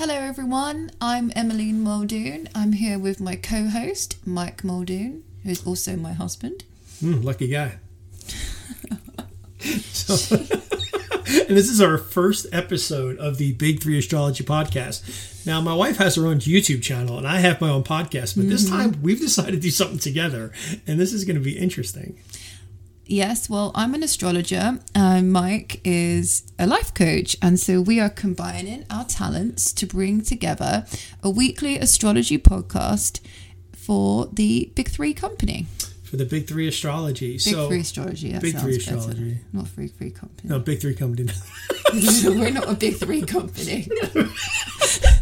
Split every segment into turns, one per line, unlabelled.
Hello, everyone. I'm Emmaleen Muldoon. I'm here with my co host, Mike Muldoon, who's also my husband.
Mm, lucky guy. so, and this is our first episode of the Big Three Astrology podcast. Now, my wife has her own YouTube channel, and I have my own podcast, but this time we've decided to do something together, and this is going to be interesting.
Yes, well, I'm an astrologer. and Mike is a life coach. And so we are combining our talents to bring together a weekly astrology podcast for the Big Three company.
For the Big Three Astrology.
Big
so,
Three Astrology. That
Big Three
better.
Astrology.
Not Three Three Company.
No, Big Three Company.
We're not a Big Three company.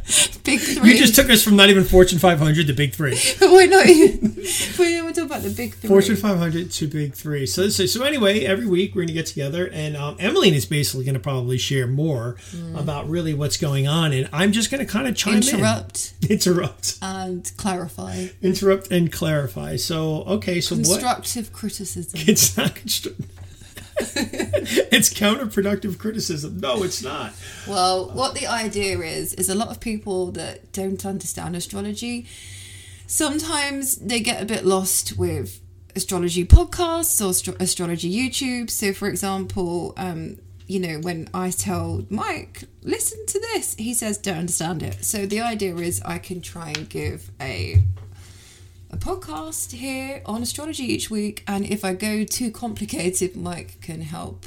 big Three.
You just took us from not even Fortune 500 to Big Three.
we're not even. We're, talking about the Big Three.
Fortune 500 to Big Three. So, so, so anyway, every week we're going to get together, and um, Emmaleen is basically going to probably share more about really what's going on, and I'm just going to kind of chime
Interrupt
in, interrupt, Interrupt.
and clarify.
interrupt, and clarify. So, okay, so what?
Constructive criticism.
It's not constru- it's counterproductive criticism. No, it's not.
Well, what the idea is is a lot of people that don't understand astrology. Sometimes they get a bit lost with astrology podcasts or astro- astrology YouTube. So, for example, um, you know, when I tell Mike, listen to this, he says, don't understand it. So, the idea is I can try and give a a podcast here on astrology each week, and if I go too complicated, Mike can help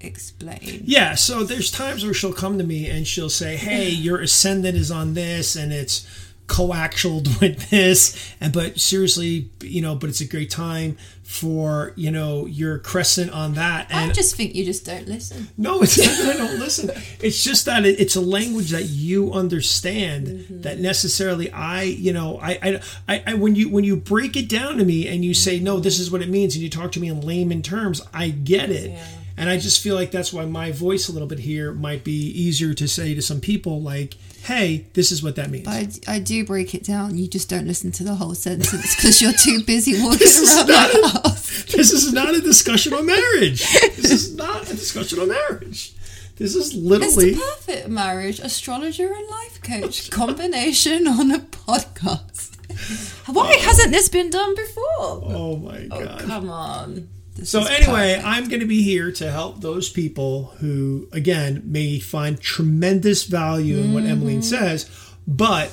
explain.
Yeah, so there's times where she'll come to me and she'll say, "Hey, your ascendant is on this, and it's coaxialed with this, and but seriously, you know, but it's a great time for you know your crescent on that." and I
just think you just don't listen.
no, it's not that I don't listen. It's just that it, it's a language that you understand mm-hmm. that necessarily I, you know, I, I, I, I, when you when you break it down to me and you say, no, this is what it means, and you talk to me in layman terms, I get it.
Yeah.
And I just feel like that's why my voice a little bit here might be easier to say to some people, like, hey, this is what that means.
I, I do break it down. You just don't listen to the whole sentence because you're too busy walking
This is
around
not-
the house.
this is not a discussion on marriage. This is not a discussion on marriage. This is
It's
literally.
the perfect marriage, astrologer and life coach combination on a podcast. Why oh. hasn't this been done before?
Oh my
Oh,
god.
come on. This
So anyway,
perfect.
I'm going to be here to help those people who, again, may find tremendous value in what
Mm-hmm.
Emmaleen says, but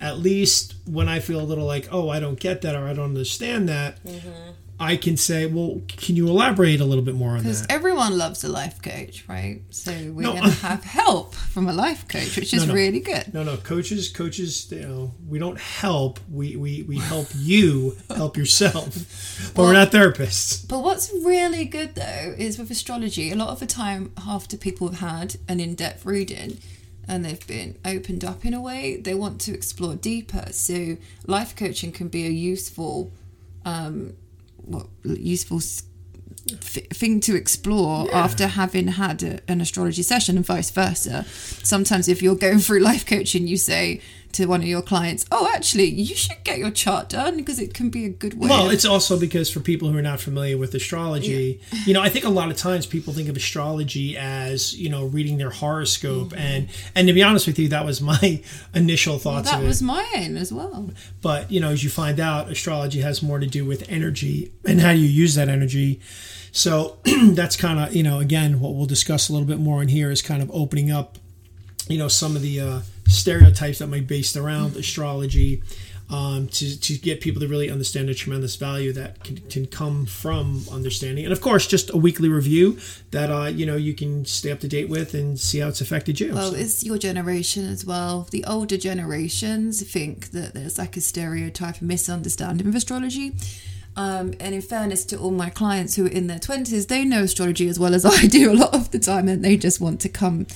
at least when I feel a little like, oh, I don't get that or I don't understand that,
Mm-hmm.
I can say, well, can you elaborate a little bit more on that?
Because everyone loves a life coach, right? So we're
No.
going to have help from a life coach, which is
No, no.
really good.
No, no, coaches, coaches, you know, we don't help. We we, we help you help yourself, but we're not therapists.
But what's really good though is with astrology, a lot of the time after people have had an in depth reading and they've been opened up in a way, they want to explore deeper. So life coaching can be a useful, um, what useful f- thing to explore
Yeah.
after having had a, an astrology session and vice versa. Sometimes if you're going through life coaching, you say to one of your clients, "Oh, actually, you should get your chart done because it can be a good way."
Well,
of
it's also because for people who are not familiar with astrology, you know, I think a lot of times people think of astrology as you know reading their horoscope, mm-hmm. and and to be honest with you, that was my initial thoughts
that
of it.
was mine as well.
But you know, as you find out, astrology has more to do with energy and how you use that energy. So that's kind of you know again what we'll discuss a little bit more in here is kind of opening up, you know, some of the uh, stereotypes that might be based around astrology. Um, to, to get people to really understand the tremendous value that can, can come from understanding, and of course, just a weekly review that uh, you know you can stay up to date with and see how it's affected you.
Well,
So-
it's your generation as well. The older generations think that there's like a stereotype and misunderstanding of astrology. Um, and in fairness to all my clients who are in their 20s, they know astrology as well as I do a lot of the time, and they just want to come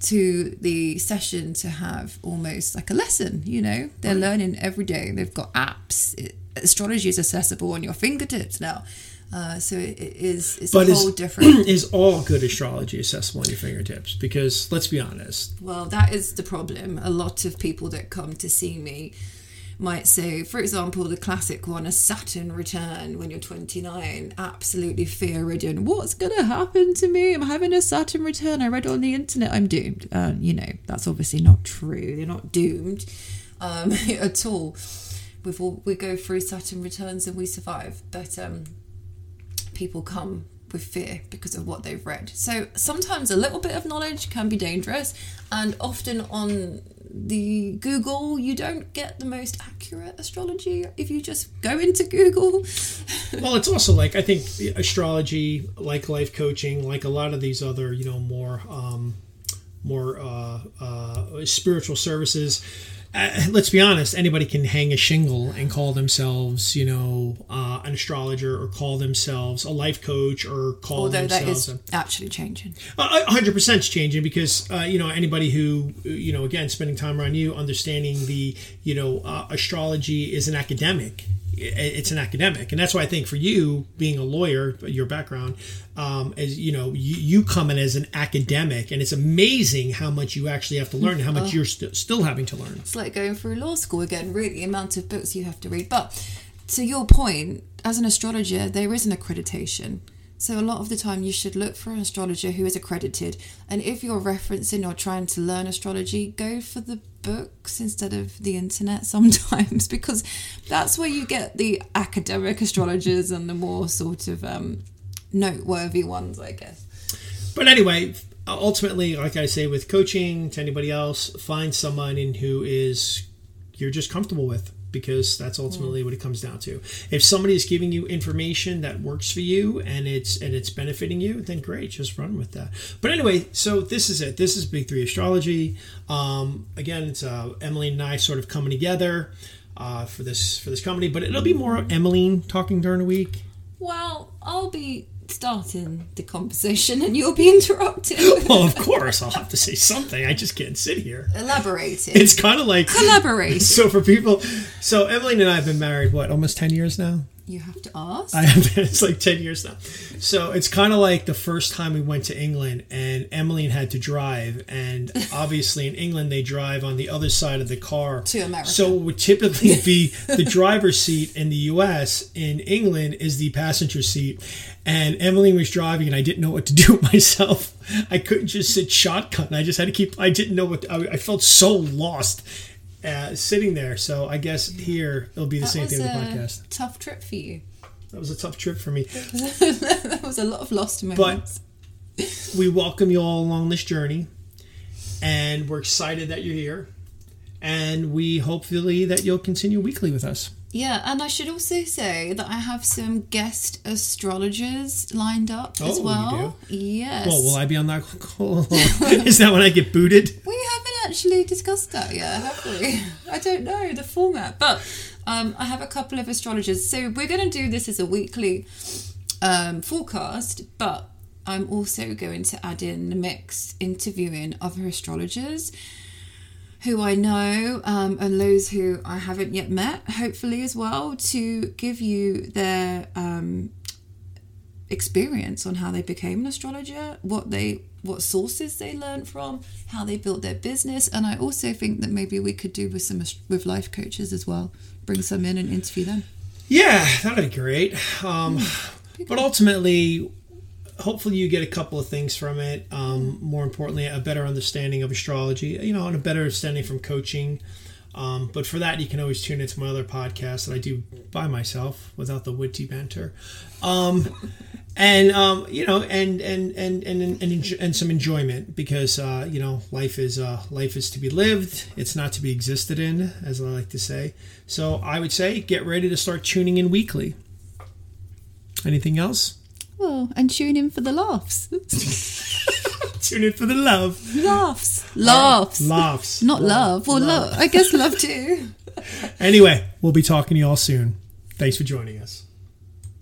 to the session to have almost like a lesson. You know, they're learning every day. They've got apps. It, astrology is accessible on your fingertips now. Uh, so it, it is it's
but
a
is,
whole different
is all good astrology accessible on your fingertips? Because let's be honest,
Well, that is the problem. A lot of people that come to see me might say, for example, the classic one, a Saturn return when you're 29, absolutely fear ridden. What's going to happen to me? I'm having a Saturn return. I read on the internet I'm doomed. Uh, you know, that's obviously not true. They're not doomed um, at all. We've all, we go through Saturn returns and we survive, but um, people come with fear because of what they've read. So sometimes a little bit of knowledge can be dangerous, and often on the Google, you don't get the most accurate astrology if you just go into Google.
well, it's also like I think astrology, like life coaching, like a lot of these other, you know, more um, more uh, uh, spiritual services uh, let's be honest, anybody can hang a shingle and call themselves, you know, uh, an astrologer or call themselves a life coach or call
Although
themselves.
that is a, actually changing.
hundred percent is changing because uh, you know anybody who you know again spending time around you, understanding the you know uh, astrology is an academic it's an academic. And that's why i think for you being a lawyer your background um, as you know you, you, come in as an academic and it's amazing how much you actually have to learn and how much oh. you're st- still having to learn.
It's like going through law school again really the amount of books you have to read. But to your point as an astrologer there is an accreditation so a lot of the time you should look for an astrologer who is accredited. And if you're referencing or trying to learn astrology, go for the books instead of the internet sometimes because that's where you get the academic astrologers and the more sort of um, noteworthy ones, I guess.
But anyway, ultimately, like I say, with coaching to anybody else, find someone in who is you're just comfortable with because that's ultimately what it comes down to. If somebody is giving you information that works for you and it's and it's benefiting you, then great, just run with that. But anyway, so this is it. This is Big Three Astrology. Um, again, it's uh, Emily and I sort of coming together uh, for this for this company, but it'll be more Emily talking during the week.
Well, I'll be starting the conversation and you'll be interrupted.
well, of course, I'll have to say something. I just can't sit here.
Elaborating.
It's kind of like
collaborate.
So for people, so Evelyn and I have been married what almost ten years now.
You have to ask.
I have been. It's like ten years now. So it's kind of like the first time we went to England, and Emily had to drive, and obviously in England they drive on the other side of the car
to America.
So it would typically be the driver's seat in the U.S. In England is the passenger seat, and Emily was driving, and I didn't know what to do with myself. I couldn't just sit shotgun. I just had to keep. I didn't know what. I, I felt so lost uh, sitting there. So I guess here it'll be the
that
same thing with the podcast.
Tough trip for you.
That was a tough trip for me.
that was a lot of lost moments.
But we welcome you all along this journey, and we're excited that you're here, and we hopefully that you'll continue weekly with us.
Yeah, and I should also say that I have some guest astrologers lined up oh, as well. Yes.
Well, will I be on that call? Is that when I get booted?
We actually discussed that yet, have we? I don't know the format, but um, I have a couple of astrologers. So we're going to do this as a weekly um, forecast, but I'm also going to add in the mix interviewing other astrologers who I know um, and those who I haven't yet met, hopefully as well, to give you their um, experience on how they became an astrologer, what they what sources they learned from, how they built their business, and I also think that maybe we could do with some with life coaches as well, bring some in and interview them.
Yeah, that'd be great. Um, hmm. but ultimately, hopefully you get a couple of things from it. Um, more importantly, a better understanding of astrology, you know, and a better understanding from coaching. Um, but for that, you can always tune into my other podcast that I do by myself without the witty banter. Um, and um, you know, and and and and and, and some enjoyment because uh, you know life is uh, life is to be lived. It's not to be existed in, as I like to say. So I would say get ready to start tuning in weekly. Anything else?
Well, and tune in for the laughs.
tune in for the love.
Laughs. Laughs.
Laughs.
Not love. Well, love. I guess love too.
anyway, we'll be talking to you all soon. Thanks for joining us.